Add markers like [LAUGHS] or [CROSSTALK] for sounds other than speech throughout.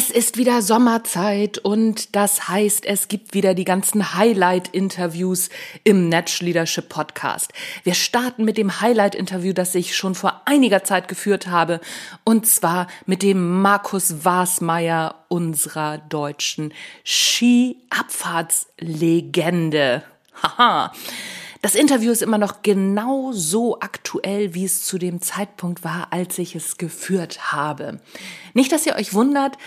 Es ist wieder Sommerzeit und das heißt, es gibt wieder die ganzen Highlight-Interviews im Natch Leadership Podcast. Wir starten mit dem Highlight-Interview, das ich schon vor einiger Zeit geführt habe, und zwar mit dem Markus Wasmeier, unserer deutschen Ski-Abfahrtslegende. Haha. Das Interview ist immer noch genau so aktuell, wie es zu dem Zeitpunkt war, als ich es geführt habe. Nicht, dass ihr euch wundert,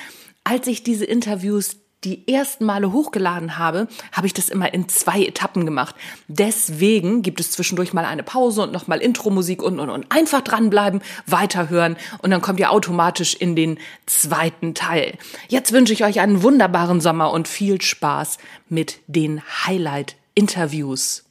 als ich diese Interviews die ersten Male hochgeladen habe, habe ich das immer in zwei Etappen gemacht. Deswegen gibt es zwischendurch mal eine Pause und nochmal Intro-Musik und, und, und einfach dranbleiben, weiterhören und dann kommt ihr automatisch in den zweiten Teil. Jetzt wünsche ich euch einen wunderbaren Sommer und viel Spaß mit den Highlight-Interviews.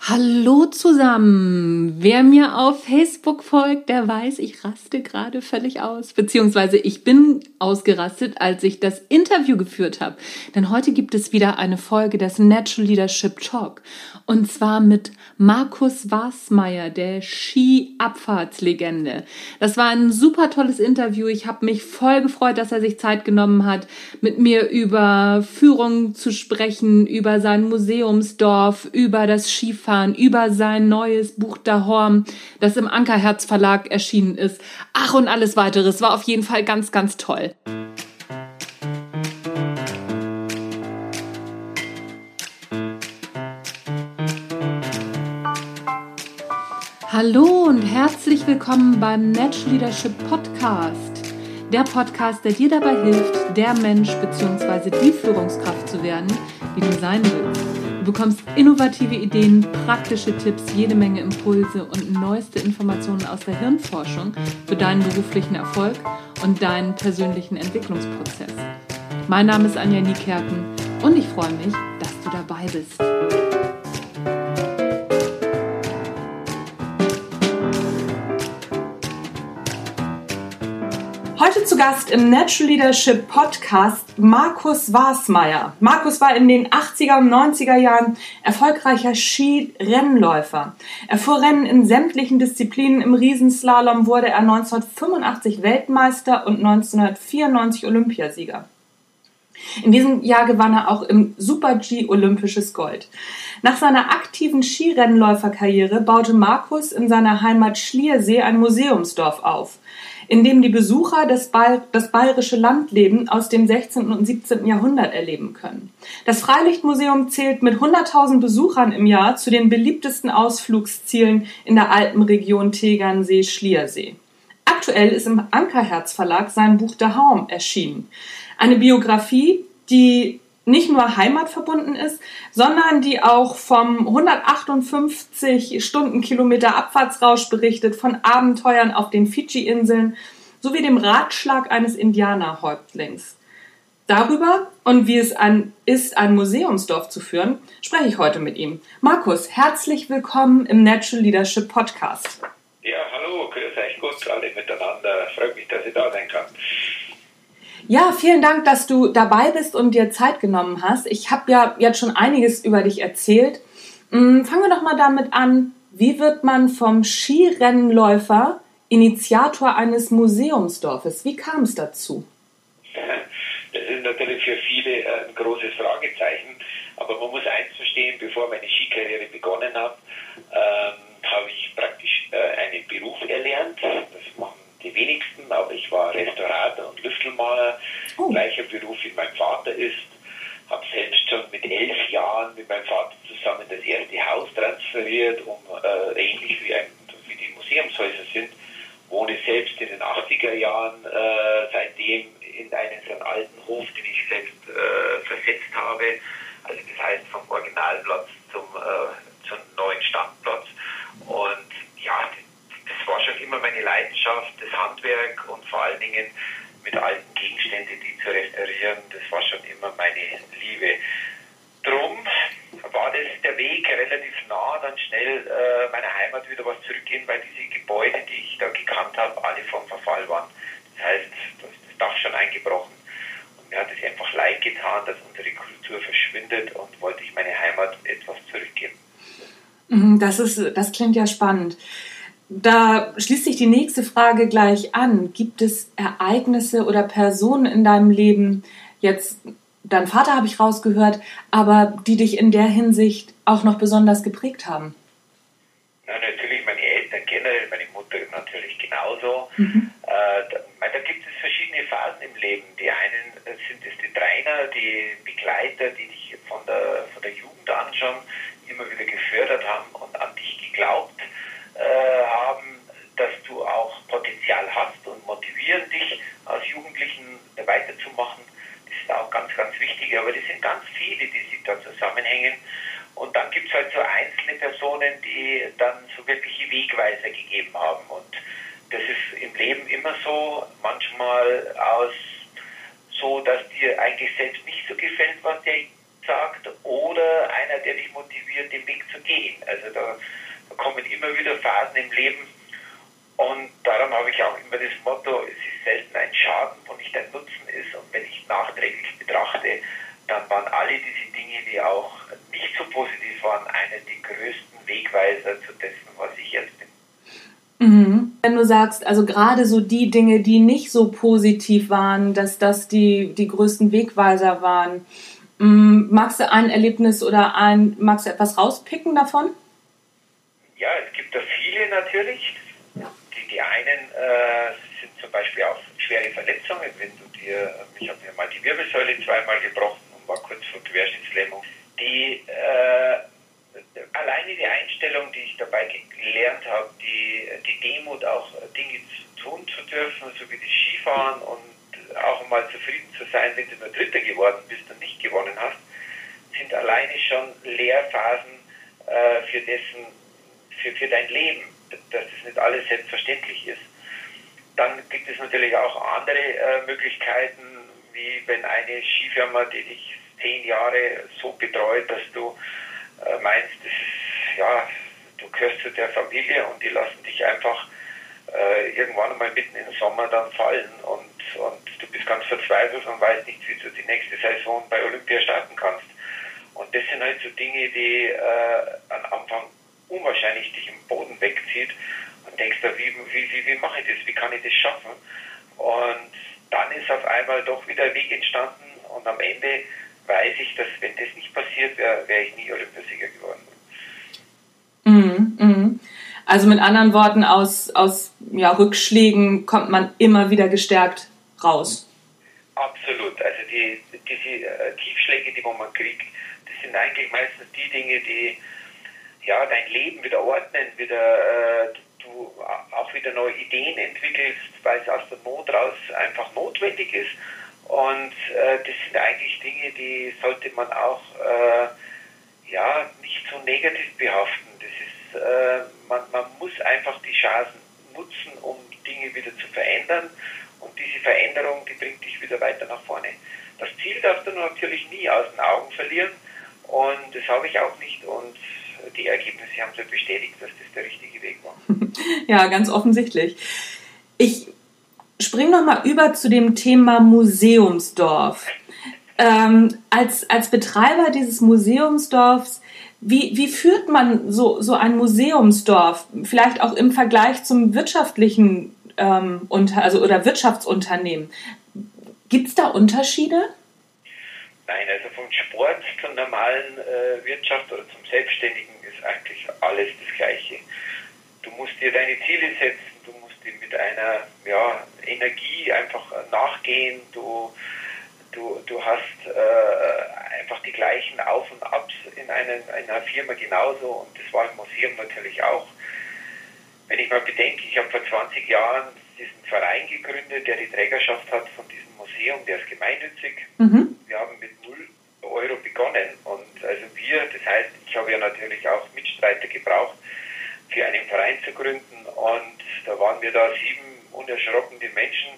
Hallo zusammen. Wer mir auf Facebook folgt, der weiß, ich raste gerade völlig aus. Beziehungsweise ich bin ausgerastet, als ich das Interview geführt habe. Denn heute gibt es wieder eine Folge des Natural Leadership Talk. Und zwar mit Markus Wasmeier, der Ski-Abfahrtslegende. Das war ein super tolles Interview. Ich habe mich voll gefreut, dass er sich Zeit genommen hat, mit mir über Führung zu sprechen, über sein Museumsdorf, über das Skifahren über sein neues Buch Dahorm, das im Ankerherz Verlag erschienen ist. Ach und alles weiteres war auf jeden Fall ganz, ganz toll. Hallo und herzlich willkommen beim Natural Leadership Podcast. Der Podcast, der dir dabei hilft, der Mensch bzw. die Führungskraft zu werden, die du sein willst. Du bekommst innovative Ideen, praktische Tipps, jede Menge Impulse und neueste Informationen aus der Hirnforschung für deinen beruflichen Erfolg und deinen persönlichen Entwicklungsprozess. Mein Name ist Anja Niekerken und ich freue mich, dass du dabei bist. Zu Gast im Natural Leadership Podcast Markus Wasmeier. Markus war in den 80er und 90er Jahren erfolgreicher Skirennläufer. Er fuhr Rennen in sämtlichen Disziplinen. Im Riesenslalom wurde er 1985 Weltmeister und 1994 Olympiasieger. In diesem Jahr gewann er auch im Super-G olympisches Gold. Nach seiner aktiven Skirennläuferkarriere baute Markus in seiner Heimat Schliersee ein Museumsdorf auf in dem die Besucher das, ba das bayerische Landleben aus dem 16. und 17. Jahrhundert erleben können. Das Freilichtmuseum zählt mit 100.000 Besuchern im Jahr zu den beliebtesten Ausflugszielen in der Alpenregion Tegernsee-Schliersee. Aktuell ist im Ankerherz Verlag sein Buch Der Haum erschienen. Eine Biografie, die nicht nur heimatverbunden ist, sondern die auch vom 158 Stundenkilometer Abfahrtsrausch berichtet, von Abenteuern auf den Fidschi-Inseln sowie dem Ratschlag eines Indianerhäuptlings. Darüber und wie es an, ist, ein Museumsdorf zu führen, spreche ich heute mit ihm. Markus, herzlich willkommen im Natural Leadership Podcast. Ja, hallo, grüß euch, gut alle miteinander. Freut mich, dass ich da sein kann. Ja, vielen Dank, dass du dabei bist und dir Zeit genommen hast. Ich habe ja jetzt schon einiges über dich erzählt. Mm, fangen wir doch mal damit an. Wie wird man vom Skirennläufer Initiator eines Museumsdorfes? Wie kam es dazu? [LAUGHS] Das ist natürlich für viele äh, ein großes Fragezeichen. Aber man muss eins verstehen, bevor meine Skikarriere begonnen hat, ähm, habe ich praktisch äh, einen Beruf erlernt. Die wenigsten, aber ich war Restaurator und Lüftelmaler, oh. gleicher Beruf wie mein Vater ist. Habe selbst schon mit elf Jahren mit meinem Vater zusammen das erste Haus transferiert, um äh, ähnlich wie, ein, wie die Museumshäuser sind, wohne selbst in den 80er Jahren äh, seitdem in einem so einen alten Hof, den ich selbst äh, versetzt habe. Also das heißt vom Originalplatz zum, äh, zum neuen Standplatz. Und ja, das war schon immer meine Leidenschaft, das Handwerk und vor allen Dingen mit alten Gegenständen, die zu restaurieren, das war schon immer meine Liebe. Drum war das der Weg relativ nah, dann schnell äh, meiner Heimat wieder was zurückgehen, weil diese Gebäude, die ich da gekannt habe, alle vom Verfall waren. Das heißt, da ist das Dach schon eingebrochen. Und mir hat es einfach leid getan, dass unsere Kultur verschwindet und wollte ich meine Heimat etwas zurückgeben. Mhm, das ist, das klingt ja spannend. da schließt sich die nächste Frage gleich an. Gibt es Ereignisse oder Personen in deinem Leben, jetzt dein Vater habe ich rausgehört, aber die dich in der Hinsicht auch noch besonders geprägt haben? Ja, natürlich meine Eltern generell, meine Mutter natürlich genauso. Mhm. Äh, da, da, gibt es verschiedene Phasen im Leben. Die einen sind es die Trainer, die Begleiter, die dich von der, von der Jugend an schon immer wieder gefördert haben und an dich geglaubt äh, haben, dass du auch Potenzial hast und motivieren dich als Jugendlichen weiterzumachen. Das ist auch ganz, ganz wichtig. Aber das sind ganz viele, die sich da zusammenhängen. Und dann gibt es halt so einzelne Personen, die dann so wirkliche Wegweiser gegeben haben. Und das ist im Leben immer so, manchmal aus so, dass dir eigentlich selbst nicht so gefällt, was der sagt, oder einer, der dich motiviert, den Weg zu gehen. Also da, da kommen immer wieder Phasen im Leben. Und darum habe ich auch immer das Motto, es ist selten ein Schaden, wo nicht ein Nutzen ist. Und wenn ich nachträglich betrachte, dann waren alle diese Dinge, die auch nicht so positiv waren, einer der größten Wegweiser zu dessen, was ich jetzt bin. Mhm. Wenn du sagst, also gerade so die Dinge, die nicht so positiv waren, dass das die, die größten Wegweiser waren, mhm. magst du ein Erlebnis oder ein, magst du etwas rauspicken davon? Ja, es gibt da viele natürlich. Die, die einen äh, sind zum Beispiel auch schwere Verletzungen, wenn du dir, ich habe mir mal die Wirbelsäule zweimal gebrochen war kurz vor Querschnittslähmung die äh, alleine die Einstellung, die ich dabei gelernt habe, die, die Demut auch Dinge tun zu dürfen, so wie das Skifahren und auch mal zufrieden zu sein, wenn du nur Dritter geworden bist und nicht gewonnen hast, sind alleine schon Lehrphasen äh, für dessen, für, für dein Leben, dass das nicht alles selbstverständlich ist. Dann gibt es natürlich auch andere äh, Möglichkeiten, wie wenn eine Skifirma, die dich zehn Jahre so betreut, dass du äh, meinst, ist, ja, du gehörst zu der Familie und die lassen dich einfach äh, irgendwann mal mitten im Sommer dann fallen und, und du bist ganz verzweifelt und weißt nicht, wie du die nächste Saison bei Olympia starten kannst. Und das sind halt so Dinge, die äh, am Anfang unwahrscheinlich dich im Boden wegzieht und denkst da, wie, wie, wie, wie mache ich das, wie kann ich das schaffen? Und dann ist auf einmal doch wieder ein Weg entstanden und am Ende weiß ich, dass wenn das nicht passiert wäre, wäre ich nie Olympiasieger geworden. Mhm, mhm. Also mit anderen Worten, aus, aus ja, Rückschlägen kommt man immer wieder gestärkt raus. Absolut. Also die, diese äh, Tiefschläge, die man kriegt, das sind eigentlich meistens die Dinge, die ja, dein Leben wieder ordnen, wieder äh, du auch wieder neue Ideen entwickelst, weil es aus der Not raus einfach notwendig ist und äh, das sind eigentlich Dinge, die sollte man auch äh, ja, nicht so negativ behaften. Das ist, äh, man, man muss einfach die Chancen nutzen, um Dinge wieder zu verändern. Und diese Veränderung, die bringt dich wieder weiter nach vorne. Das Ziel darfst du natürlich nie aus den Augen verlieren. Und das habe ich auch nicht. Und die Ergebnisse haben so bestätigt, dass das der richtige Weg war. [LAUGHS] ja, ganz offensichtlich. Ich spring noch mal über zu dem Thema Museumsdorf. Ähm, als, als Betreiber dieses Museumsdorfs, wie, wie führt man so, so ein Museumsdorf? Vielleicht auch im Vergleich zum wirtschaftlichen ähm, unter, also, oder Wirtschaftsunternehmen. Gibt es da Unterschiede? Nein, also vom Sport zur normalen äh, Wirtschaft oder zum Selbstständigen ist eigentlich alles das Gleiche. Du musst dir deine Ziele setzen, mit einer ja, Energie einfach nachgehen. Du, du, du hast äh, einfach die gleichen Auf und Abs in, einen, in einer Firma genauso und das war im Museum natürlich auch. Wenn ich mal bedenke, ich habe vor 20 Jahren diesen Verein gegründet, der die Trägerschaft hat von diesem Museum, der ist gemeinnützig. Mhm. Wir haben mit 0 Euro begonnen und also wir, das heißt, ich habe ja natürlich auch Mitstreiter gebraucht, für einen Verein zu gründen und da waren wir da sieben unerschrockene Menschen,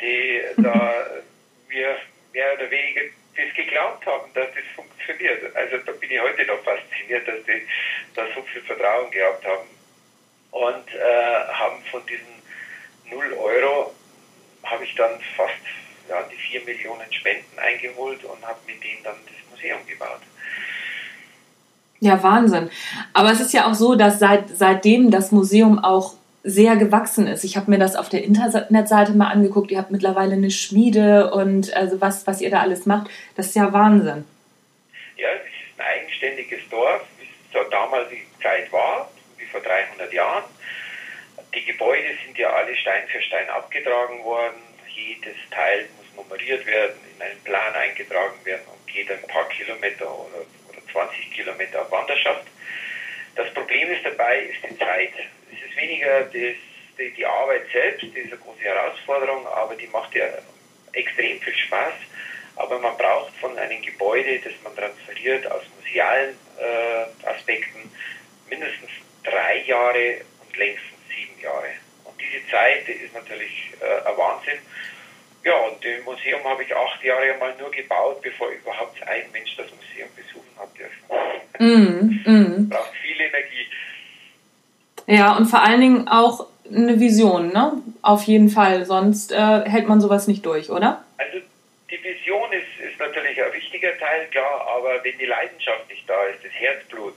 die da [LAUGHS] mir mehr oder weniger das geglaubt haben, dass das funktioniert. Also da bin ich heute noch fasziniert, dass die da so viel Vertrauen gehabt haben und äh, haben von diesen 0 Euro habe ich dann fast ja, die 4 Millionen Spenden eingeholt und habe mit denen dann das Museum gebaut. Ja, Wahnsinn. Aber es ist ja auch so, dass seit, seitdem das Museum auch sehr gewachsen ist. Ich habe mir das auf der Internetseite mal angeguckt. Ihr habt mittlerweile eine Schmiede und also was, was ihr da alles macht, das ist ja Wahnsinn. Ja, es ist ein eigenständiges Dorf, wie es zur damaligen Zeit war, wie vor 300 Jahren. Die Gebäude sind ja alle Stein für Stein abgetragen worden. Jedes Teil muss nummeriert werden, in einen Plan eingetragen werden und geht ein paar Kilometer oder, 20 Kilometer Wanderschaft. Das Problem ist dabei, ist die Zeit. Es ist weniger das, die, die Arbeit selbst, die ist eine große Herausforderung, aber die macht ja extrem viel Spaß. Aber man braucht von einem Gebäude, das man transferiert aus musealen äh, Aspekten, mindestens drei Jahre und längstens sieben Jahre. Und diese Zeit die ist natürlich äh, ein Wahnsinn. Ja, und im Museum habe ich acht Jahre mal nur gebaut, bevor überhaupt ein Mensch das Museum besuchen hat dürfen. Mm, mm. Braucht viel Energie. Ja, und vor allen Dingen auch eine Vision, ne? Auf jeden Fall, sonst äh, hält man sowas nicht durch, oder? Also die Vision ist, ist natürlich ein wichtiger Teil, klar, aber wenn die Leidenschaft nicht da ist, das Herzblut,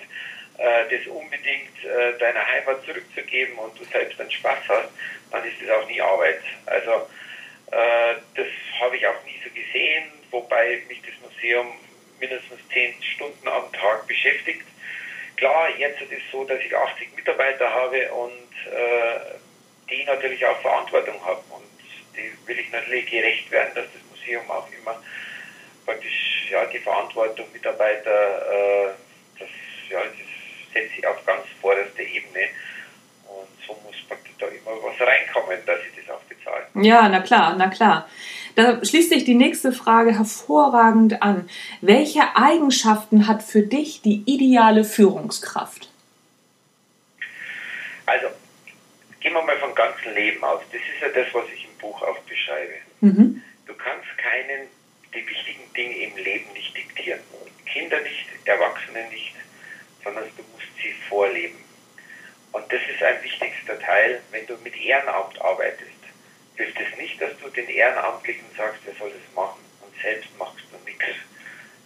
äh, das unbedingt äh, deiner Heimat zurückzugeben und du selbst einen Spaß hast, dann ist das auch nie Arbeit. Also äh, das habe ich auch nie so gesehen, wobei mich das Museum mindestens zehn Stunden am Tag beschäftigt. Klar, jetzt ist es so, dass ich 80 Mitarbeiter habe und äh, die natürlich auch Verantwortung haben und die will ich natürlich gerecht werden, dass das Museum auch immer praktisch ja, die Verantwortung Mitarbeiter, äh, das, ja, das setze ich auf ganz vorderste Ebene. Und so muss praktisch da immer was reinkommen, dass ich das auch bezahle. Ja, na klar, na klar. Da schließt sich die nächste Frage hervorragend an. Welche Eigenschaften hat für dich die ideale Führungskraft? Also, gehen wir mal vom ganzen Leben aus. Das ist ja das, was ich im Buch auch beschreibe. Mhm. Du kannst keinen die wichtigen Dinge im Leben nicht diktieren. Kinder nicht, Erwachsene nicht, sondern du musst sie vorleben. Und das ist ein wichtigster Teil, wenn du mit Ehrenamt arbeitest. Hilft es nicht, dass du den Ehrenamtlichen sagst, er soll das machen und selbst machst du nichts.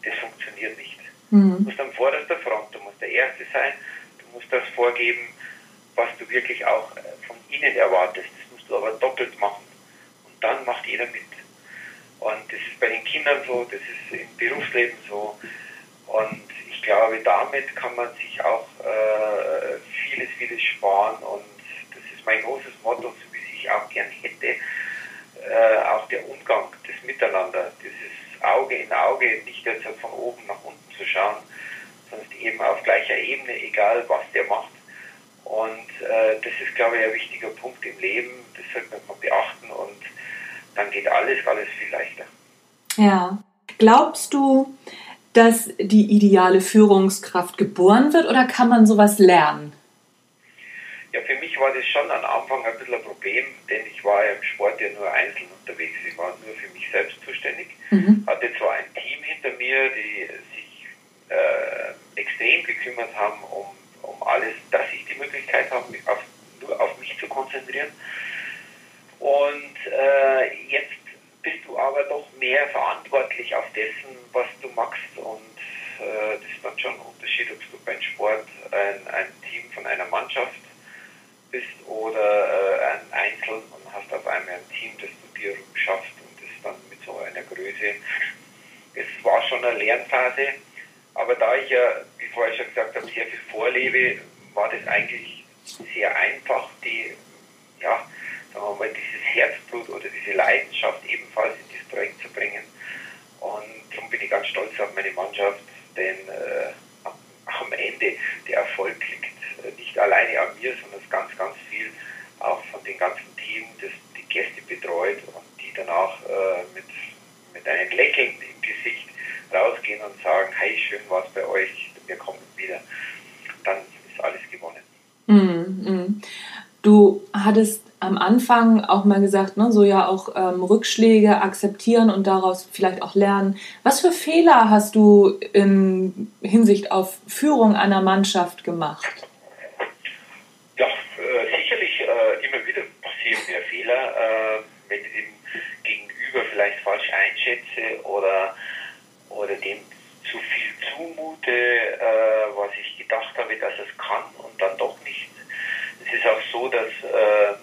Das funktioniert nicht. Mhm. Du musst an vorderster Front, du musst der Erste sein, du musst das vorgeben, was du wirklich auch äh, von ihnen erwartest. Das musst du aber doppelt machen. Und dann macht jeder mit. Und das ist bei den Kindern so, das ist im Berufsleben so. Und ich glaube, damit kann man sich auch äh, vieles, vieles sparen. Und das ist mein großes Motto, wie auch gern hätte. Äh, auch der Umgang, das Miteinander, dieses Auge in Auge, nicht jetzt von oben nach unten zu schauen, sondern eben auf gleicher Ebene, egal was der macht. Und äh, das ist, glaube ich, ein wichtiger Punkt im Leben. Das sollte man beachten und dann geht alles, alles viel leichter. Ja. Glaubst du, dass die ideale Führungskraft geboren wird oder kann man sowas lernen? Ja, für mich war das schon am Anfang ein bisschen ein Problem, denn ich war ja im Sport ja nur einzeln unterwegs. Ich war nur für mich selbst zuständig. Mhm. Hatte zwar ein Team hinter mir, die sich äh, extrem gekümmert haben um, um alles, dass ich die Möglichkeit habe, mich auf, nur auf mich zu konzentrieren. Und äh, jetzt bist du aber doch mehr verantwortlich auf dessen, was du machst. Und äh, das ist dann schon ein Unterschied, ob du beim Sport ein, ein Team von einer Mannschaft bist oder äh, ein Einzel und hast auf einmal ein Team, das du dir schaffst und das dann mit so einer Größe. Es war schon eine Lernphase, aber da ich ja, wie vorher schon gesagt habe, sehr viel vorlebe, war das eigentlich sehr einfach, die ja, sagen wir mal, dieses Herzblut oder diese Leidenschaft ebenfalls in dieses Projekt zu bringen. Und darum bin ich ganz stolz auf meine Mannschaft, denn äh, am Ende der Erfolg liegt nicht alleine an mir, sondern ganz, ganz viel auch von dem ganzen Team, das die Gäste betreut und die danach äh, mit, mit einem Lächeln im Gesicht rausgehen und sagen, hey, schön war es bei euch, wir kommen wieder. Dann ist alles gewonnen. Mm, mm. Du hattest am Anfang auch mal gesagt, ne, so ja auch ähm, Rückschläge akzeptieren und daraus vielleicht auch lernen. Was für Fehler hast du in Hinsicht auf Führung einer Mannschaft gemacht? Ja, äh, sicherlich äh, immer wieder Fehler, äh, wenn ich dem Gegenüber vielleicht falsch einschätze oder, oder dem zu viel zumute, äh, was ich gedacht habe, dass es kann und dann doch nicht es ist auch so, dass, äh,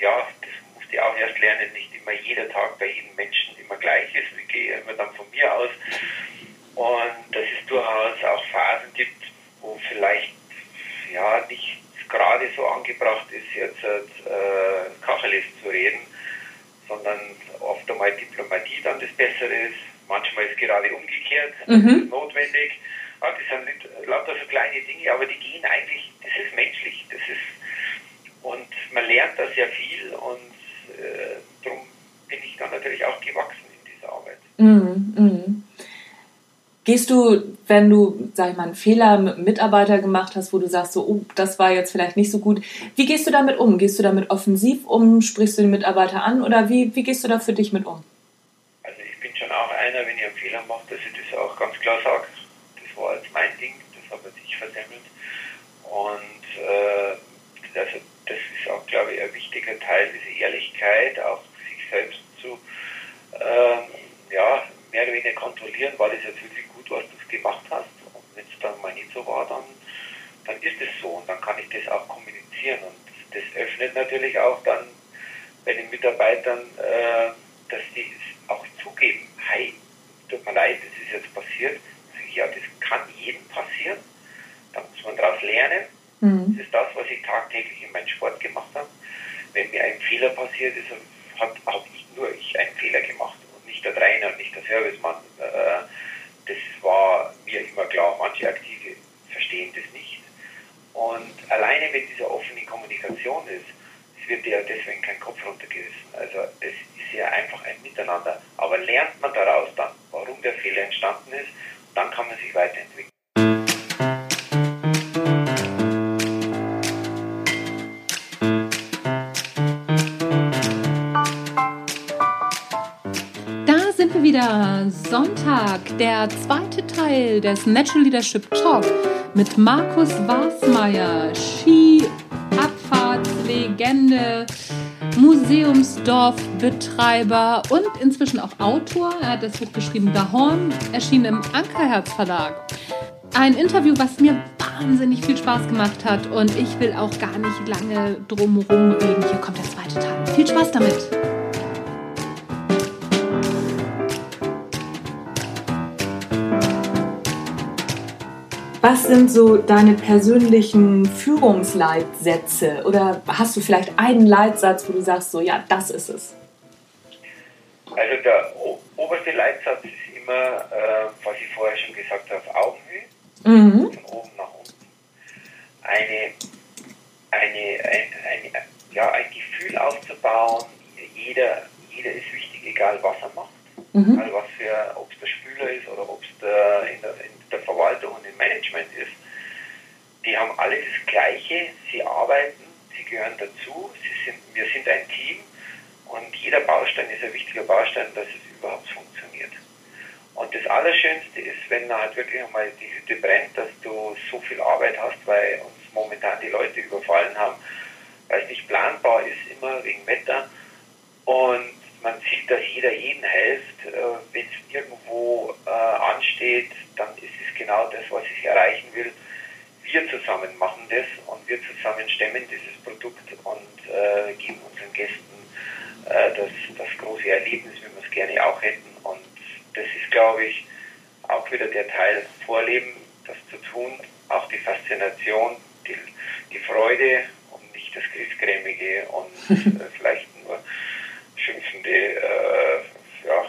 ja, das musste ich auch erst lernen, nicht immer jeder Tag bei jedem Menschen immer gleich ist. Ich gehe immer dann von mir aus. Und dass es durchaus auch Phasen gibt, wo vielleicht ja nicht gerade so angebracht ist, jetzt äh, Kacheles zu reden, sondern oft einmal Diplomatie dann das Bessere ist. Manchmal ist gerade umgekehrt, mhm. notwendig. Ja, das sind lauter so kleine Dinge, aber die gehen eigentlich, das ist menschlich. Das ist, und man lernt da sehr viel und äh, darum bin ich dann natürlich auch gewachsen in dieser Arbeit. Mhm. Mhm. Gehst du, wenn du, sag ich mal, einen Fehler mit einem Mitarbeiter gemacht hast, wo du sagst, so, oh, das war jetzt vielleicht nicht so gut, wie gehst du damit um? Gehst du damit offensiv um? Sprichst du den Mitarbeiter an oder wie, wie gehst du da für dich mit um? Also ich bin schon auch einer, wenn ich einen Fehler mache, dass ich das auch ganz klar sage. Das war jetzt mein Ding, das habe ich versemmelt. Und äh, also das ist auch, glaube ich, ein wichtiger Teil, diese Ehrlichkeit, auch sich selbst zu äh, ja, mehr oder weniger kontrollieren, war das jetzt wirklich gut, was du gemacht hast. Und wenn es dann mal nicht so war, dann, dann ist es so und dann kann ich das auch kommunizieren. Und das öffnet natürlich auch dann bei den Mitarbeitern, äh, dass die auch zugeben, hey, tut mir leid, das ist jetzt passiert. Ja, das kann jedem passieren. Da muss man daraus lernen. Mhm. Das ist das, was ich tagtäglich in meinem Sport gemacht habe. Wenn mir ein Fehler passiert ist, habe ich nur ich einen Fehler gemacht nicht der Trainer, nicht der Servicemann. Äh, das war mir immer klar. Manche Aktive verstehen das nicht. Und alleine wenn diese offene Kommunikation ist, es wird ja deswegen kein Kopf runtergerissen. Also es ist ja einfach ein Miteinander. Aber lernt man daraus dann, warum der Fehler entstanden ist, dann kann man sich weiterentwickeln. Sonntag, der zweite Teil des Natural Leadership Talk mit Markus Wasmeier, Ski-Abfahrtslegende, Museumsdorfbetreiber und inzwischen auch Autor. Er hat das Buch geschrieben Dahorn, erschienen im Ankerherz Verlag. Ein Interview, was mir wahnsinnig viel Spaß gemacht hat und ich will auch gar nicht lange drumherum reden. Hier kommt der zweite Teil. Viel Spaß damit! Was sind so deine persönlichen Führungsleitsätze? Oder hast du vielleicht einen Leitsatz, wo du sagst, so ja, das ist es? Also der oberste Leitsatz ist immer, äh, was ich vorher schon gesagt habe, Augenhöhe, mhm. von oben nach unten. Eine, eine, ein, ein, ja, ein Gefühl aufzubauen, jeder, jeder ist wichtig, egal was er macht. Mhm. Also was für, ob es der Spüler ist oder ob es der, in, der, in der Verwaltung und im Management ist. Die haben alle das Gleiche, sie arbeiten, sie gehören dazu, sie sind, wir sind ein Team und jeder Baustein ist ein wichtiger Baustein, dass es überhaupt funktioniert. Und das Allerschönste ist, wenn halt wirklich einmal die Hütte brennt, dass du so viel Arbeit hast, weil uns momentan die Leute überfallen haben, weil es nicht planbar ist, immer wegen Wetter. Und man sieht, dass jeder jeden hilft. Äh, Wenn es irgendwo äh, ansteht, dann ist es genau das, was ich erreichen will. Wir zusammen machen das und wir zusammen stemmen dieses Produkt und äh, geben unseren Gästen äh, das, das große Erlebnis, wie wir es gerne auch hätten. Und das ist, glaube ich, auch wieder der Teil Vorleben, das zu tun, auch die Faszination, die, die Freude und nicht das Griesgrämige und [LAUGHS] äh, vielleicht schimpfende äh, ja,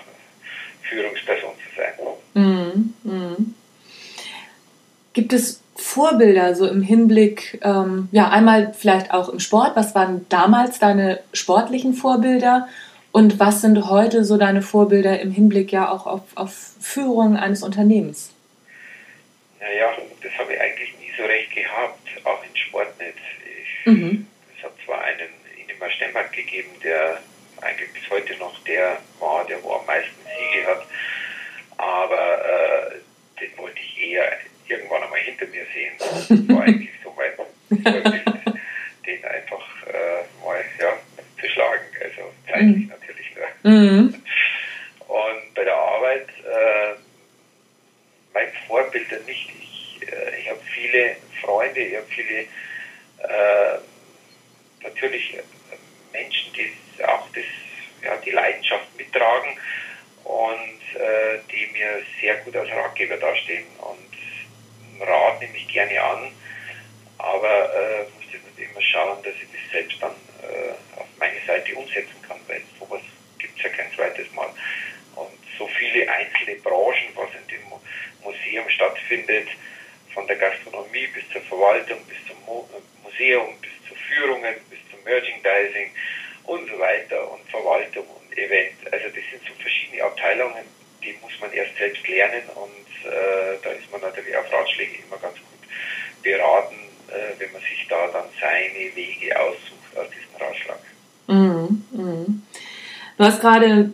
Führungsperson zu sein. Mhm. Mhm. Gibt es Vorbilder so im Hinblick, ähm, ja, einmal vielleicht auch im Sport, was waren damals deine sportlichen Vorbilder und was sind heute so deine Vorbilder im Hinblick ja auch auf, auf Führung eines Unternehmens? Naja, das habe ich eigentlich nie so recht gehabt, auch im Sport nicht. Ich, mhm. Es hat zwar einen Ingemar Stemmert gegeben, der eigentlich bis heute noch der war, der wo am meisten Siege hat. Aber äh, den wollte ich eher irgendwann einmal hinter mir sehen. [LAUGHS] Das war eigentlich so mein Vorbild, den einfach äh, mal ja, zu schlagen. Also zeitlich mhm. natürlich nur. Mhm. Und bei der Arbeit, äh, mein Vorbild nicht. Ich, äh, ich habe viele Freunde, ich habe viele äh, natürlich Menschen, die auch das, ja, die Leidenschaft mittragen und äh, die mir sehr gut als Ratgeber dastehen. Und Rat nehme ich gerne an, aber äh, muss ich immer schauen, dass ich das selbst dann äh, auf meine Seite umsetzen kann, weil sowas gibt es ja kein zweites Mal. Und so viele einzelne Branchen, was in dem Museum stattfindet, von der Gastronomie bis zur Verwaltung, bis zum Museum, bis zu Führungen, bis zum Merchandising und so weiter und Verwaltung und Event. Also das sind so verschiedene Abteilungen, die muss man erst selbst lernen und äh, da ist man natürlich auf Ratschläge immer ganz gut beraten, äh, wenn man sich da dann seine Wege aussucht aus diesem Ratschlag. Mhm, mh. Du hast gerade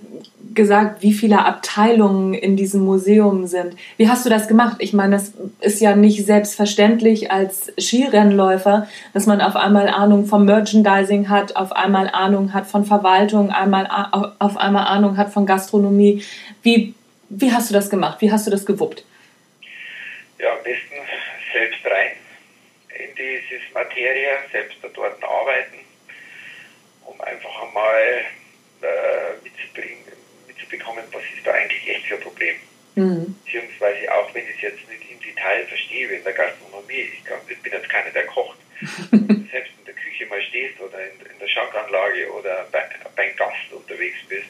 gesagt, wie viele Abteilungen in diesem Museum sind. Wie hast du das gemacht? Ich meine, das ist ja nicht selbstverständlich als Skirennläufer, dass man auf einmal Ahnung vom Merchandising hat, auf einmal Ahnung hat von Verwaltung, einmal auf einmal Ahnung hat von Gastronomie. Wie, wie hast du das gemacht? Wie hast du das gewuppt? Ja, am besten selbst rein in diese Materie, selbst dort arbeiten, um einfach einmal äh, mitzubringen, mitzubekommen, was ist da eigentlich echt für ein Problem. Mhm. Beziehungsweise auch wenn ich es jetzt nicht im Detail verstehe, in der Gastronomie, ich, kann, ich bin jetzt keiner, der kocht, selbst in der Küche mal stehst oder in, in der Schankanlage oder bei, beim Gast unterwegs bist,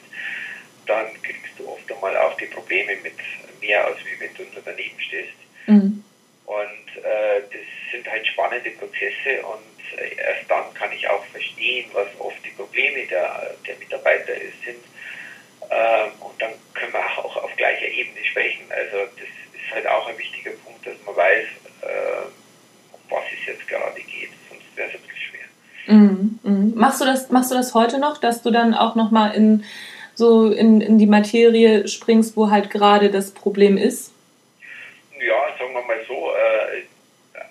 dann kriegst du oft einmal auch die Probleme mit mehr, als wie wenn du nur daneben stehst. Mhm. Und äh, das sind halt spannende Prozesse und äh, erst dann kann ich auch verstehen, was oft die Probleme der, der Mitarbeiter sind. Ähm, und dann können wir auch auf gleicher Ebene sprechen. Also das ist halt auch ein wichtiger Punkt, dass man weiß, äh, um was es jetzt gerade geht. Sonst wäre es ein bisschen schwer. Mhm, mh. Machst, du das, machst du das heute noch, dass du dann auch nochmal in so in, in die Materie springst, wo halt gerade das Problem ist? ja, sagen wir mal so, äh,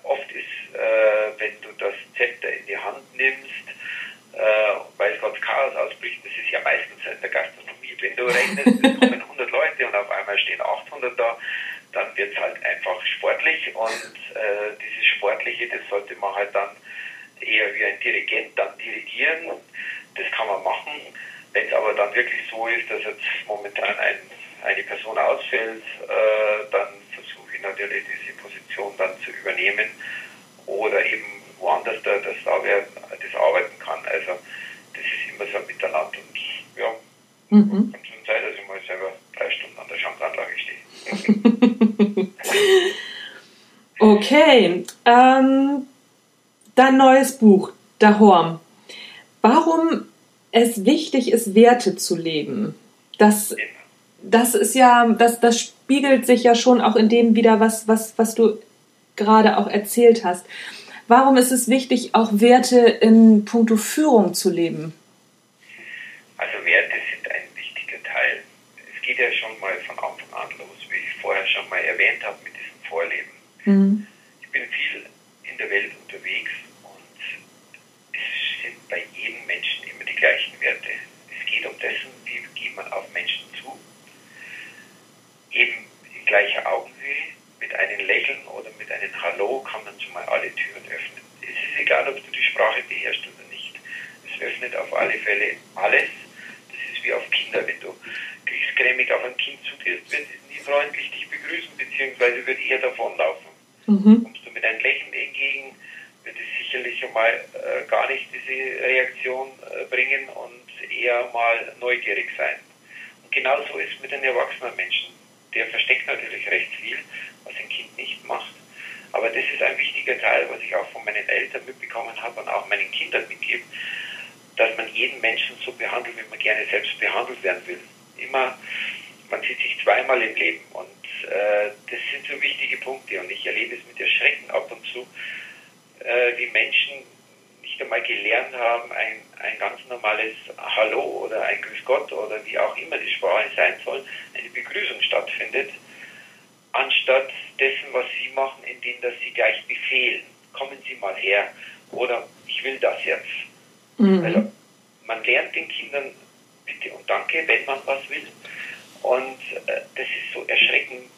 oft ist, äh, wenn du das Zepter in die Hand nimmst, äh, weil es gerade Chaos ausbricht, das ist ja meistens in der Gastronomie. Wenn du rechnest, es kommen [LAUGHS] 100 Leute und auf einmal stehen 800 da, dann wird es halt einfach sportlich und äh, dieses Sportliche, das sollte man halt dann eher wie ein Dirigent dann dirigieren. Das kann man machen. Wenn es aber dann wirklich so ist, dass jetzt momentan ein, eine Person ausfällt, äh, dann natürlich diese Position dann zu übernehmen oder eben woanders da, dass da wer das arbeiten kann. Also das ist immer so ein Miteinander und ja, mhm. kann schon sein, dass ich mal selber drei Stunden an der Schankanlage stehe. [LAUGHS] okay, ähm, dein neues Buch, Der Horm. Warum es wichtig ist, Werte zu leben. Das, das ist ja, das, das spiegelt sich ja schon auch in dem wieder, was, was, was du gerade auch erzählt hast. Warum ist es wichtig, auch Werte in puncto Führung zu leben? Also Werte sind ein wichtiger Teil. Es geht ja schon mal von Anfang an los, wie ich vorher schon mal erwähnt habe mit diesem Vorleben. Mhm. Ich bin viel in der Welt unterwegs und es sind bei jedem Menschen immer die gleichen Werte. Es geht um dessen, wie geht man auf Menschen eben in gleicher Augenhöhe, mit einem Lächeln oder mit einem Hallo kann man schon mal alle Türen öffnen. Es ist egal, ob du die Sprache beherrschst oder nicht. Es öffnet auf alle Fälle alles. Das ist wie auf Kinder. Wenn du kriegsgrämig auf ein Kind zugehst, wird es nie freundlich dich begrüßen, beziehungsweise wird eher davonlaufen. Mhm. Kommst du mit einem Lächeln entgegen, wird es sicherlich schon mal äh, gar nicht diese Reaktion äh, bringen und eher mal neugierig sein. Und genauso ist es mit den erwachsenen Menschen der versteckt natürlich recht viel, was ein Kind nicht macht. Aber das ist ein wichtiger Teil, was ich auch von meinen Eltern mitbekommen habe und auch meinen Kindern mitgebe, dass man jeden Menschen so behandelt, wie man gerne selbst behandelt werden will. Immer, man sieht sich zweimal im Leben und äh, das sind so wichtige Punkte und ich erlebe es mit Erschrecken ab und zu, äh, wie Menschen nicht einmal gelernt haben, ein, ein ganz normales Hallo oder ein Grüß Gott oder wie auch immer die Sprache sein soll, eine Begrüßung stattfindet, anstatt dessen, was sie machen, indem dass sie gleich befehlen, kommen Sie mal her oder ich will das jetzt. Mhm. Also man lernt den Kindern danke, wenn man was will. Und äh, das ist so erschreckend,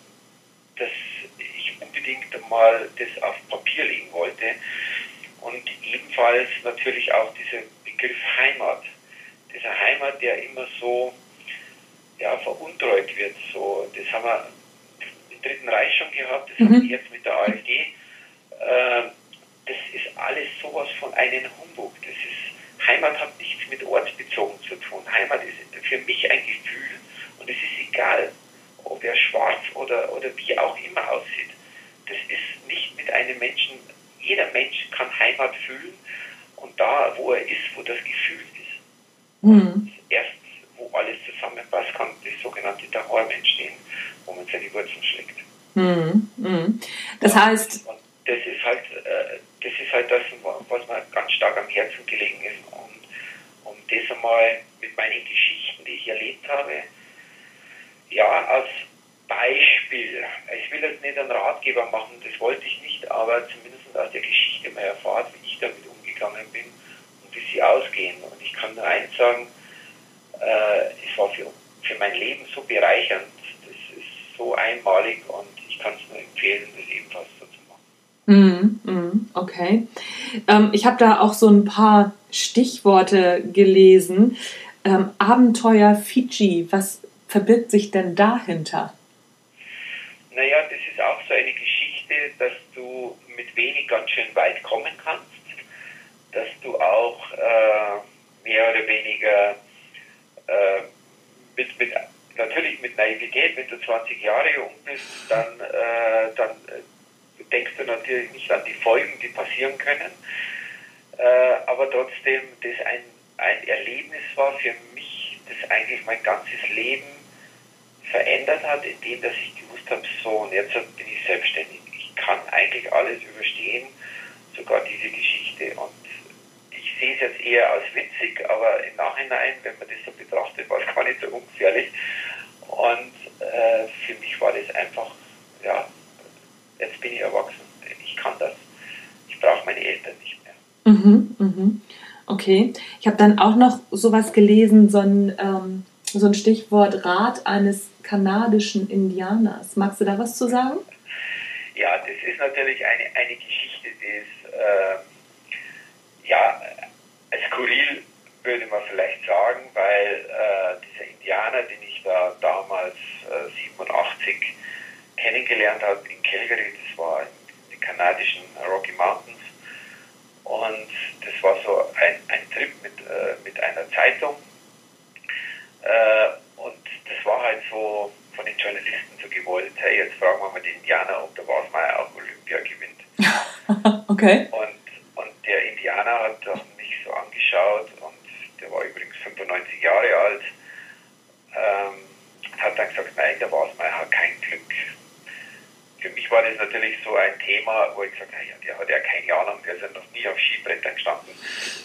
dass ich unbedingt mal das auf Papier legen wollte Und ebenfalls natürlich auch dieser Begriff Heimat. Dieser Heimat, der immer so ja, veruntreut wird. So, das haben wir im Dritten Reich schon gehabt, das mhm. haben wir jetzt mit der AfD. Äh, das ist alles sowas von einem Humbug. Das ist, Heimat hat nichts mit ortsbezogen zu tun. Heimat ist für mich ein Gefühl und es ist egal, ob er schwarz oder, oder wie auch immer aussieht. Das ist nicht mit einem Menschen, jeder Mensch kann Heimat fühlen und da, wo er ist, wo das Gefühl ist. Mhm. Erst, wo alles zusammenpasst, kann das sogenannte Daheim entstehen, wo man seine Wurzeln schlägt. Mhm. Mhm. Das heißt. Und das ist halt, äh, das ist halt das, was mir ganz stark am Herzen gelegen ist. Und um das einmal mit meinen Geschichten, die ich erlebt habe, ja, als Beispiel. Ich will jetzt nicht einen Ratgeber machen, das wollte ich nicht, aber zumindest aus der Geschichte mal erfahren, wie ich damit umgegangen bin und wie sie ausgehen. Und ich kann nur eins sagen, äh, es war für, für mein Leben so bereichernd, das ist so einmalig und ich kann es nur empfehlen, das ebenfalls so zu machen. Mm, mm, okay. Ähm, ich habe da auch so ein paar Stichworte gelesen. Ähm, Abenteuer Fiji, was verbirgt sich denn dahinter? Naja, das ist auch so eine Geschichte, dass du mit wenig ganz schön weit kommen kannst, dass du auch äh, mehr oder weniger äh, mit, mit, natürlich mit Naivität, wenn du 20 Jahre jung bist, dann, äh, dann äh, denkst du natürlich nicht an die Folgen, die passieren können, äh, aber trotzdem das ein, ein Erlebnis war für mich, das eigentlich mein ganzes Leben verändert hat, indem dass ich gewusst habe, so und jetzt bin ich selbstständig. Ich kann eigentlich alles überstehen, sogar diese Geschichte. Und ich sehe es jetzt eher als witzig, aber im Nachhinein, wenn man das so betrachtet, war es gar nicht so ungefährlich. Und äh, für mich war das einfach, ja, jetzt bin ich erwachsen. Ich kann das. Ich brauche meine Eltern nicht. Mhm, mhm. Okay. Ich habe dann auch noch sowas gelesen, so ein, ähm, so ein Stichwort Rat eines kanadischen Indianers. Magst du da was zu sagen? Ja, das ist natürlich eine, eine Geschichte, die ist, äh, ja, skurril würde man vielleicht sagen, weil äh, dieser Indianer, den ich da damals äh, 87 kennengelernt habe in Calgary, das war in den kanadischen Rocky Mountains, und das war so ein, ein Trip mit, äh, mit einer Zeitung. Äh, und das war halt so von den Journalisten so gewollt, hey, jetzt fragen wir mal den Indianer, ob der Wasmeier auch Olympia gewinnt. [LAUGHS] okay. Und, und der Indianer hat mich so angeschaut und der war übrigens 95 Jahre alt, ähm, hat dann gesagt, nein, der Wasmeier hat kein Glück. Für mich war das natürlich so ein Thema, wo ich gesagt habe, ja, der hat ja keine Ahnung, der ist ja noch nie auf Skibrettern gestanden.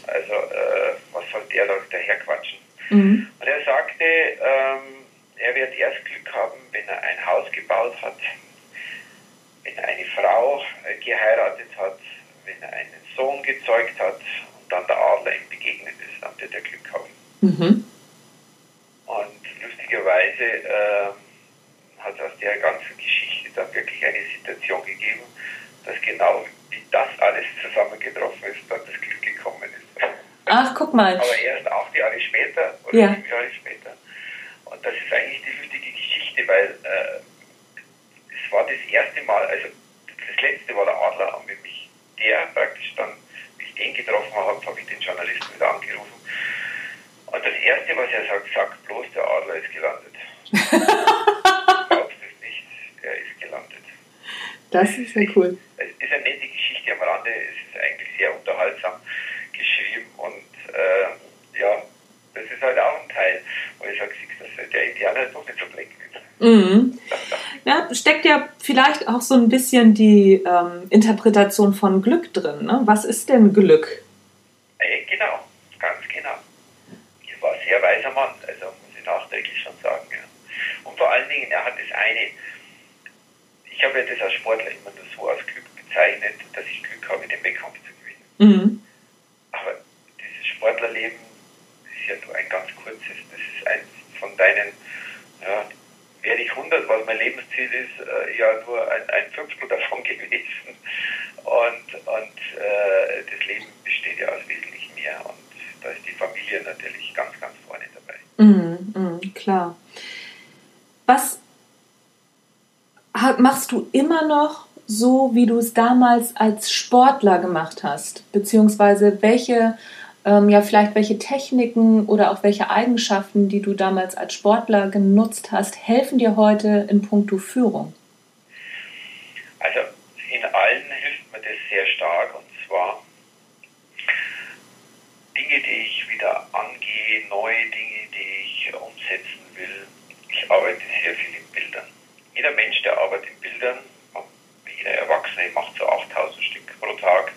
Also, äh, was soll der da daherquatschen? Mhm. Und er sagte, ähm, er wird erst Glück haben, wenn er ein Haus gebaut hat, wenn er eine Frau äh, geheiratet hat, wenn er einen Sohn gezeugt hat und dann der Adler ihm begegnet ist, dann wird er Glück haben. Mhm. Und lustigerweise äh, hat aus der ganzen Geschichte dann wirklich eine Situation gegeben, dass genau wie das alles zusammengetroffen ist, dann das Glück gekommen ist. Ach, guck mal. Aber erst acht Jahre später oder ja. sieben Jahre später. Und das ist eigentlich die lustige Geschichte, weil äh, es war das erste Mal, also das letzte war der Adler, und wenn mich der praktisch dann, wie ich den getroffen habe, habe ich den Journalisten wieder angerufen. Und das erste, was er sagt, sagt bloß, der Adler ist gelandet. [LAUGHS] Glaubst du es nicht, er ist gelandet. Das ist ja cool. Es ist eine nette Geschichte am Rande, es ist eigentlich sehr unterhaltsam geschrieben und äh, ja, das ist halt auch ein Teil, wo ich sage, dass der Indianer doch nicht so blöd ist. Mhm. Ja, steckt ja vielleicht auch so ein bisschen die ähm, Interpretation von Glück drin. Ne? Was ist denn Glück? Äh, genau, ganz genau. Er war ein sehr weiser Mann, also muss ich nachträglich schon sagen. Ja. Und vor allen Dingen, er hat das eine, ich habe ja das als Sportler immer nur so als Glück bezeichnet, dass ich Glück habe, den Wettkampf zu gewinnen. Mhm. Aber dieses Sportlerleben ist ja nur ein ganz kurzes, das ist eins von deinen ja, werde ich 100, was mein Lebensziel ist, äh, ja nur ein, ein Fünftel davon [LAUGHS] gewesen. Und, und äh, das Leben besteht ja aus wesentlich mehr. Und da ist die Familie natürlich ganz, ganz vorne dabei. Mhm, mh, klar. Was machst du immer noch so, wie du es damals als Sportler gemacht hast? Beziehungsweise welche, ähm, ja, vielleicht welche Techniken oder auch welche Eigenschaften, die du damals als Sportler genutzt hast, helfen dir heute in puncto Führung? Also in allen hilft mir das sehr stark und zwar Dinge, die ich wieder angehe, neue Dinge, die ich umsetzen will. Ich arbeite sehr viel Bildern. Jeder Mensch, der arbeitet in Bildern, jeder Erwachsene macht so 8000 Stück pro Tag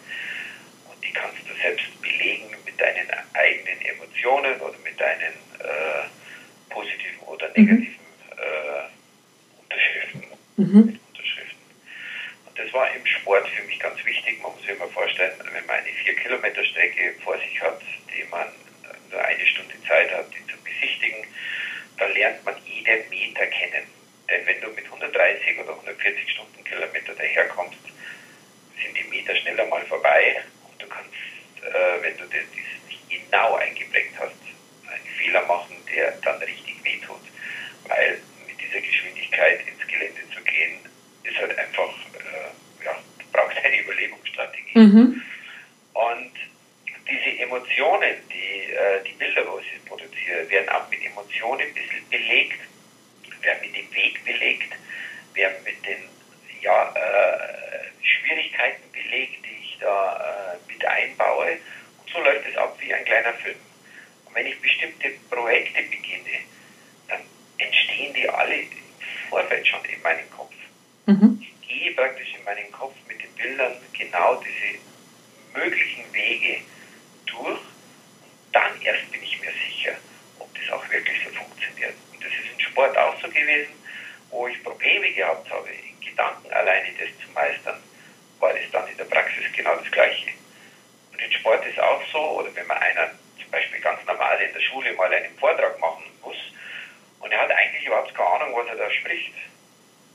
und die kannst du selbst belegen mit deinen eigenen Emotionen oder mit deinen äh, positiven oder mhm. negativen äh, Unterschriften. Mhm. Unterschriften. Und das war im Sport für mich ganz wichtig. Man muss sich immer vorstellen, wenn man eine 4 Kilometer Strecke vor sich hat, die man nur eine Stunde Zeit hat, die zu besichtigen, dann lernt man jeden Meter kennen. Denn wenn du mit 130 oder 140 Stundenkilometer daherkommst, sind die Meter schneller mal vorbei und du kannst, äh, wenn du das nicht genau eingeprägt hast, einen Fehler machen, der dann richtig wehtut. Weil mit dieser Geschwindigkeit ins Gelände zu gehen, ist halt einfach, äh, ja, du brauchst eine Überlebensstrategie. Mhm. Und diese Emotionen, die, äh, die Bilder, wo ich produziere, werden auch mit Emotionen ein bisschen belegt werden mit dem Weg belegt, werden mit den ja, äh, Schwierigkeiten belegt, die ich da äh, mit einbaue. Und so läuft es ab wie ein kleiner Film. Und wenn ich bestimmte Projekte beginne, dann entstehen die alle im Vorfeld schon in meinem Kopf. Mhm. Ich gehe praktisch in meinen Kopf mit den Bildern genau diese möglichen Wege durch und dann erst bin ich mir sicher, ob das auch wirklich so funktioniert. Sport auch so gewesen, wo ich Probleme gehabt habe, in Gedanken alleine das zu meistern, war es dann in der Praxis genau das Gleiche. Und in Sport ist auch so, oder wenn man einer zum Beispiel ganz normal in der Schule mal einen Vortrag machen muss und er hat eigentlich überhaupt keine Ahnung, was er da spricht,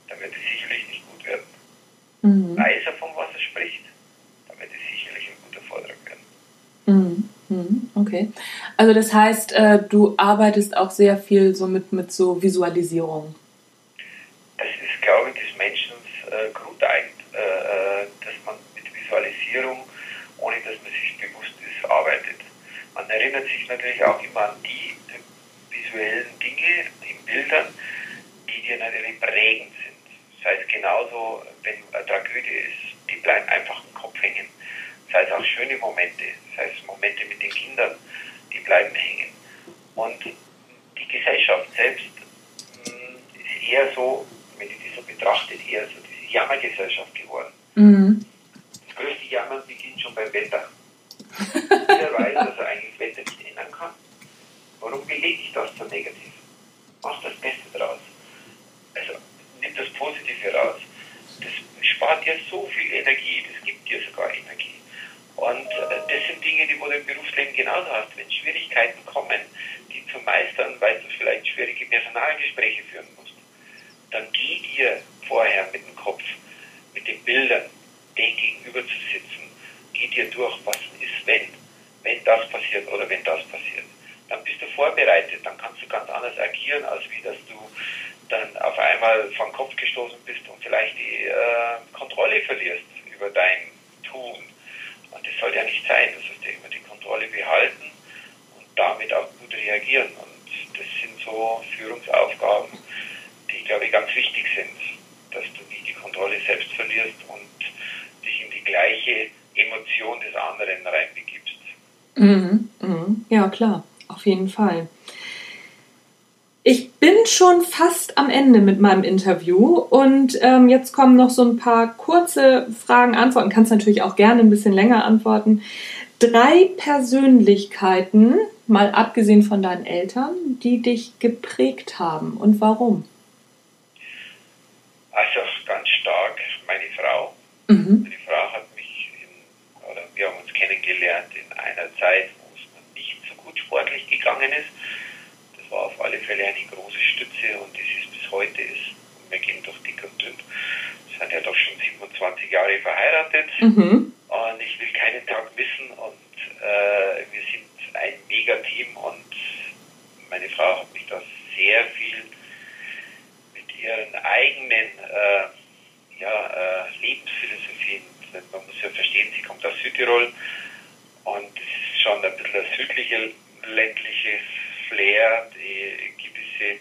dann wird es sicherlich nicht gut werden. Mhm. Weiß er, von was er spricht, dann wird es sicherlich ein guter Vortrag werden. Mhm. Mhm. Okay. Also das heißt, äh, du arbeitest auch sehr viel so mit, mit so Visualisierung. Das ist, glaube ich, des Menschen äh, grundeigen, äh, äh, dass man mit Visualisierung, ohne dass man sich bewusst ist, arbeitet. Man erinnert sich natürlich auch immer an die visuellen Dinge in Bildern, die dir natürlich prägend sind. Das heißt genauso, wenn eine Tragödie ist, die bleiben einfach im Kopf hängen. Das heißt auch schöne Momente, das heißt Momente mit den Kindern, die bleiben hängen. Und die Gesellschaft selbst mm, ist eher so, wenn ich die so betrachtet, eher so diese Jammergesellschaft geworden. Mhm. Das größte Jammern beginnt schon beim Wetter. Jeder weiß, dass er eigentlich das Wetter nicht ändern kann. Warum belege ich das so negativ? Mach das Beste draus. Also nimm das Positive raus. Das spart dir so viel Energie, das gibt dir sogar Energie. Und äh, das sind Dinge, die du im Berufsleben genauso hast. Wenn Schwierigkeiten kommen, die zu meistern, weil du vielleicht schwierige Personalgespräche führen musst, dann geh dir vorher mit dem Kopf, mit den Bildern, den gegenüber zu sitzen, geh dir durch, was ist, wenn, wenn das passiert oder wenn das passiert. Dann bist du vorbereitet, dann kannst du ganz anders agieren, als wie dass du dann auf einmal vom Kopf gestoßen bist und vielleicht die äh, Kontrolle verlierst über dein Tun und das soll ja nicht sein. Das heißt, immer die Kontrolle behalten und damit auch gut reagieren. Und das sind so Führungsaufgaben, die, glaube ich, ganz wichtig sind, dass du nie die Kontrolle selbst verlierst und dich in die gleiche Emotion des anderen reinbegibst. Mhm, mhm. Ja, klar, auf jeden Fall. Ich bin schon fast am Ende mit meinem Interview und ähm, jetzt kommen noch so ein paar kurze Fragen, Antworten. Kannst natürlich auch gerne ein bisschen länger antworten. Drei Persönlichkeiten, mal abgesehen von deinen Eltern, die dich geprägt haben und warum? Also ganz stark meine Frau. Mhm. Meine Frau hat mich, in, oder wir haben uns kennengelernt in einer Zeit, wo es nicht so gut sportlich gegangen ist war auf alle Fälle eine große Stütze und das ist bis heute ist. Wir gehen durch dick und dünn. Wir sind ja doch schon 27 Jahre verheiratet Mhm. und ich will keinen Tag missen und äh, wir sind ein Mega-Team und meine Frau hat mich da sehr viel mit ihren eigenen äh, ja, äh, Lebensphilosophien, man muss ja verstehen, sie kommt aus Südtirol und es ist schon ein bisschen ein südlicher ländliches Flair, die gewisse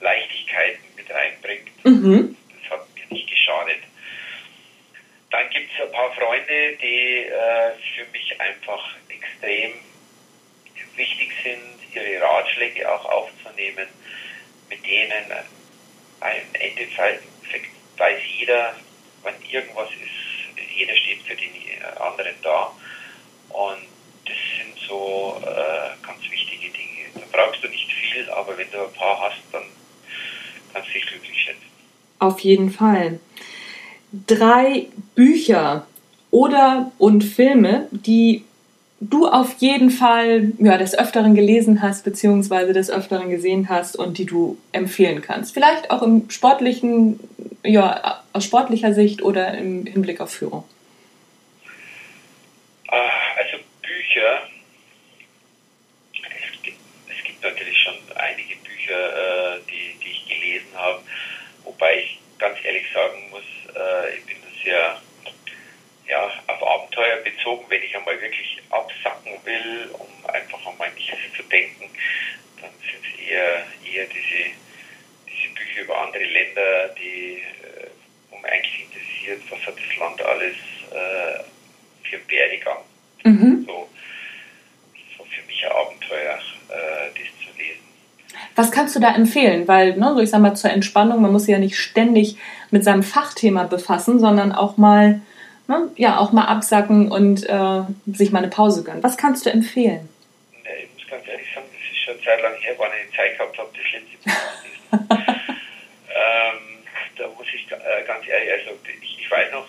Leichtigkeiten mit reinbringt. Mhm. Das hat mir nicht geschadet. Dann gibt es ein paar Freunde, die äh, für mich einfach extrem wichtig sind, ihre Ratschläge auch aufzunehmen, mit denen äh, im Endeffekt weiß jeder, wenn irgendwas ist, jeder steht für den äh, anderen da. Und das sind so äh, ganz wichtige. Da brauchst du nicht viel, aber wenn du ein paar hast, dann kannst du dich glücklich schätzen. Auf jeden Fall. Drei Bücher oder und Filme, die du auf jeden Fall ja, des Öfteren gelesen hast, beziehungsweise des Öfteren gesehen hast und die du empfehlen kannst. Vielleicht auch im sportlichen, ja, aus sportlicher Sicht oder im Hinblick auf Führung. Äh, Also Bücher, es gibt, es natürlich schon einige Bücher, äh, die, die ich gelesen habe, wobei ich ganz ehrlich sagen muss, äh, ich bin sehr ja, auf Abenteuer bezogen, wenn ich einmal wirklich absacken will, um einfach einmal nichts zu denken, dann sind es eher, eher diese, diese Bücher über andere Länder, die, äh, mich eigentlich interessiert, was hat das Land alles äh, für einen Werdegang. Mhm. So, so für mich ein Abenteuer, äh, das zu lesen. Was kannst du da empfehlen? Weil, ne, so ich sag mal, zur Entspannung, man muss sich ja nicht ständig mit seinem Fachthema befassen, sondern auch mal, ne, ja, auch mal absacken und äh, sich mal eine Pause gönnen. Was kannst du empfehlen? Ne, ich muss ganz ehrlich sagen, das ist schon eine Zeit lang her, wann ich Zeit gehabt habe, das letzte lesen. [LAUGHS] ähm, da muss ich äh, ganz ehrlich, also ich, ich weiß noch,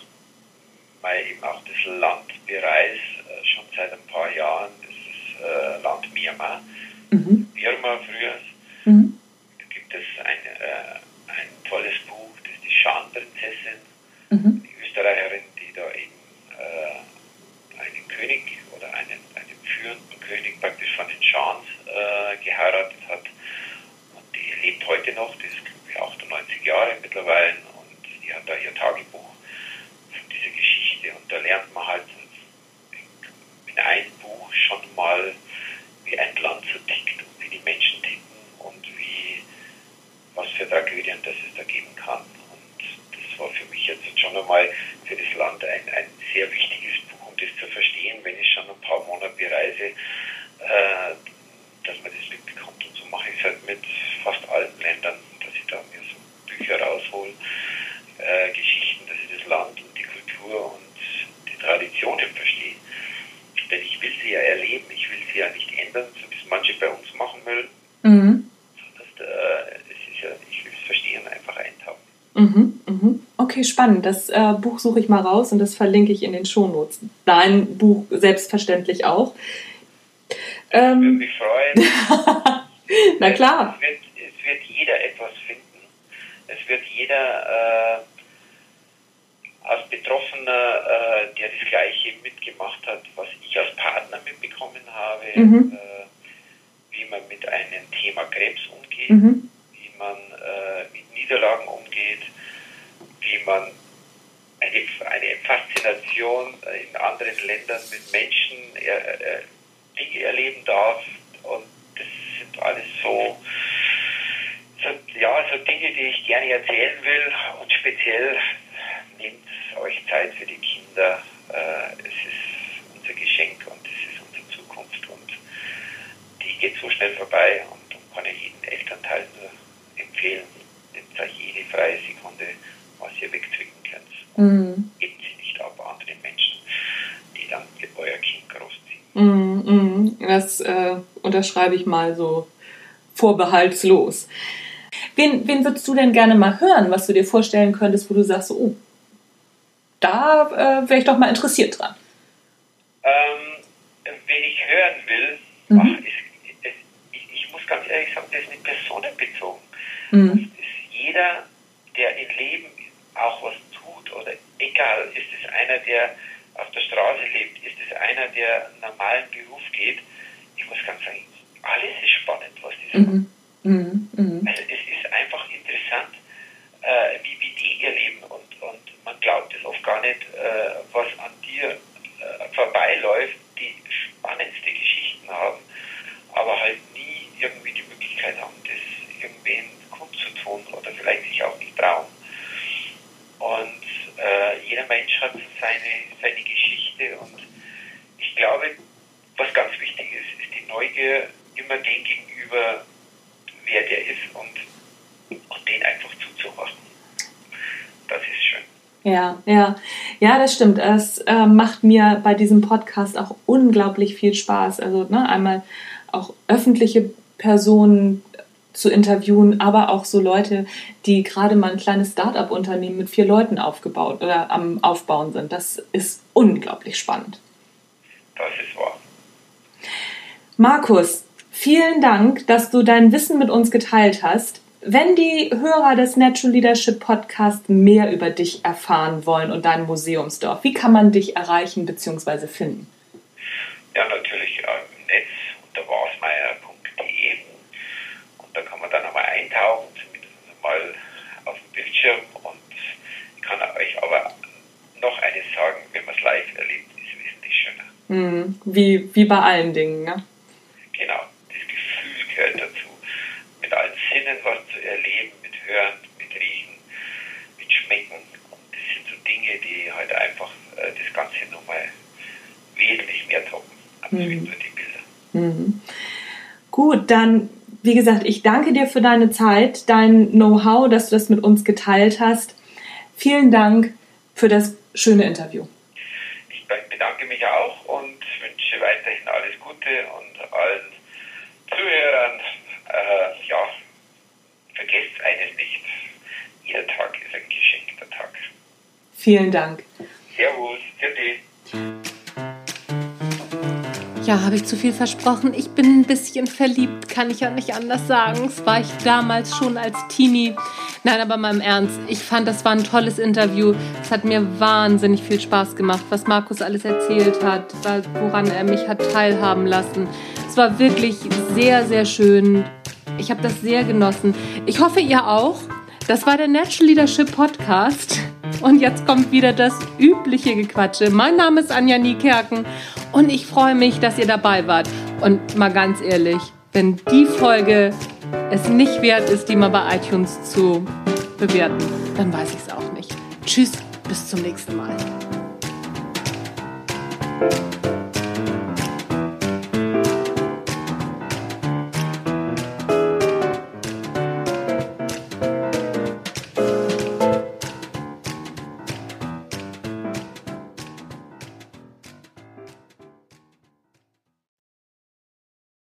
weil eben auch das Land bereist, äh, schon seit ein paar Jahren, das ist äh, Land Myanmar, Mhm. Birma früher, Mhm. da gibt es ein, äh, ein tolles Buch, das ist die Schanprinzessin, Mhm. die Österreicherin, die da eben äh, einen König oder einen, einen führenden König praktisch von den Schans äh, geheiratet hat. Und die lebt heute noch, die ist glaube ich 98 Jahre mittlerweile und die hat da ihr Tagebuch von dieser Geschichte. Und da lernt man halt in, in einem Buch schon mal, wie ein Land so tickt und wie die Menschen ticken was für Tragödien das es da geben kann. Und das war für mich jetzt schon einmal für das Land ein, ein sehr wichtiges Buch, um das zu verstehen, wenn ich schon ein paar Monate bereise, äh, dass man das mitbekommt. Und so mache ich es halt mit fast allen Ländern, dass ich da mir so Bücher raushole, äh, Geschichten, dass ich das Land und die Kultur und die Traditionen verstehe. Denn ich will sie ja erleben, ich will sie ja nicht ändern, so wie es manche bei uns machen wollen. Mhm. Das, äh, es ist ja, ich will es verstehen, einfach eintauchen. Mhm. Mhm. Okay, spannend. Das äh, Buch suche ich mal raus und das verlinke ich in den Shownotes. Dein Buch selbstverständlich auch. Würde Ähm, mich freuen. [LAUGHS] na klar. Es wird, es wird jeder etwas finden. Es wird jeder äh, als Betroffener, äh, der das Gleiche mitgemacht hat, was ich als Partner mitbekommen habe, Mhm. äh, wie man mit einem Thema Krebs umgeht, Mhm. wie man äh, mit Niederlagen umgeht, wie man eine, eine Faszination in anderen Ländern mit Menschen äh, äh, Dinge erleben darf. Und das sind alles so, so, ja, so Dinge, die ich gerne erzählen will. Und speziell nehmt euch Zeit für die Kinder. Äh, es ist unser Geschenk und es ist unsere Zukunft. Und die geht so schnell vorbei. Und darum kann ich jeden Elternteil nur empfehlen, nehmt euch jede freie Sekunde, ihr wegzwicken könnt. Mhm. Gebt sie nicht ab anderen Menschen, die dann euer Kind großziehen. Mhm. Mhm. Das äh, unterschreibe ich mal so vorbehaltslos. Wen, wen würdest du denn gerne mal hören, was du dir vorstellen könntest, wo du sagst, oh, da äh, wäre ich doch mal interessiert dran. Ähm, wen ich hören will, Mhm. ach, ist, ist, ich, ich muss ganz ehrlich sagen, das ist nicht personenbezogen. Mhm. Das ist jeder, der im Leben auch was tut oder egal, ist es einer, der auf der Straße lebt, ist es einer, der einen normalen Beruf geht, ich muss ganz sagen, alles ist spannend, was die sagen. Mhm. Mhm. Also es ist einfach interessant, äh, wie, wie die ihr Leben und, und man glaubt es oft gar nicht, äh, was an dir äh, vorbeiläuft, die spannendste Geschichten haben, aber halt nie irgendwie die Möglichkeit haben, das irgendwen kundzutun oder vielleicht sich auch nicht trauen. Und äh, jeder Mensch hat seine, seine Geschichte und ich glaube, was ganz wichtig ist, ist die Neugier immer dem gegenüber, wer der ist und, und den einfach zuzumachen. Das ist schön. Ja, ja, ja, das stimmt. Es äh, macht mir bei diesem Podcast auch unglaublich viel Spaß. Also ne, einmal auch öffentliche Personen zu interviewen, aber auch so Leute, die gerade mal ein kleines Start-up-Unternehmen mit vier Leuten aufgebaut oder am Aufbauen sind. Das ist unglaublich spannend. Das ist wahr. Markus, vielen Dank, dass du dein Wissen mit uns geteilt hast. Wenn die Hörer des Natural Leadership Podcast mehr über dich erfahren wollen und dein Museumsdorf, wie kann man dich erreichen bzw. finden? Ja, natürlich äh, im Netz unter wasmeier.de und da kann man zumindest mal auf dem Bildschirm und ich kann euch aber noch eines sagen, wenn man es live erlebt, ist es wesentlich schöner. Mhm. Wie, wie bei allen Dingen, ne? Genau, das Gefühl gehört dazu, mit allen Sinnen was zu erleben, mit Hören, mit Riechen, mit Schmecken. Und das sind so Dinge, die halt einfach äh, das Ganze nochmal wesentlich mehr toppen, als mhm. nur die Bilder. Mhm. Gut, dann, wie gesagt, ich danke dir für deine Zeit, dein Know-how, dass du das mit uns geteilt hast. Vielen Dank für das schöne Interview. Ich bedanke mich auch und wünsche weiterhin alles Gute und allen Zuhörern, äh, ja, vergesst eines nicht. Jeder Tag ist ein geschenkter Tag. Vielen Dank. Servus, Tschüssi. Ja, habe ich zu viel versprochen? Ich bin ein bisschen verliebt, kann ich ja nicht anders sagen. Das war ich damals schon als Teenie. Nein, aber mal im Ernst. Ich fand, das war ein tolles Interview. Es hat mir wahnsinnig viel Spaß gemacht, was Markus alles erzählt hat, woran er mich hat teilhaben lassen. Es war wirklich sehr, sehr schön. Ich habe das sehr genossen. Ich hoffe, ihr auch. Das war der Natural Leadership Podcast. Und jetzt kommt wieder das übliche Gequatsche. Mein Name ist Anja Niekerken und ich freue mich, dass ihr dabei wart. Und mal ganz ehrlich, wenn die Folge es nicht wert ist, die mal bei iTunes zu bewerten, dann weiß ich es auch nicht. Tschüss, bis zum nächsten Mal.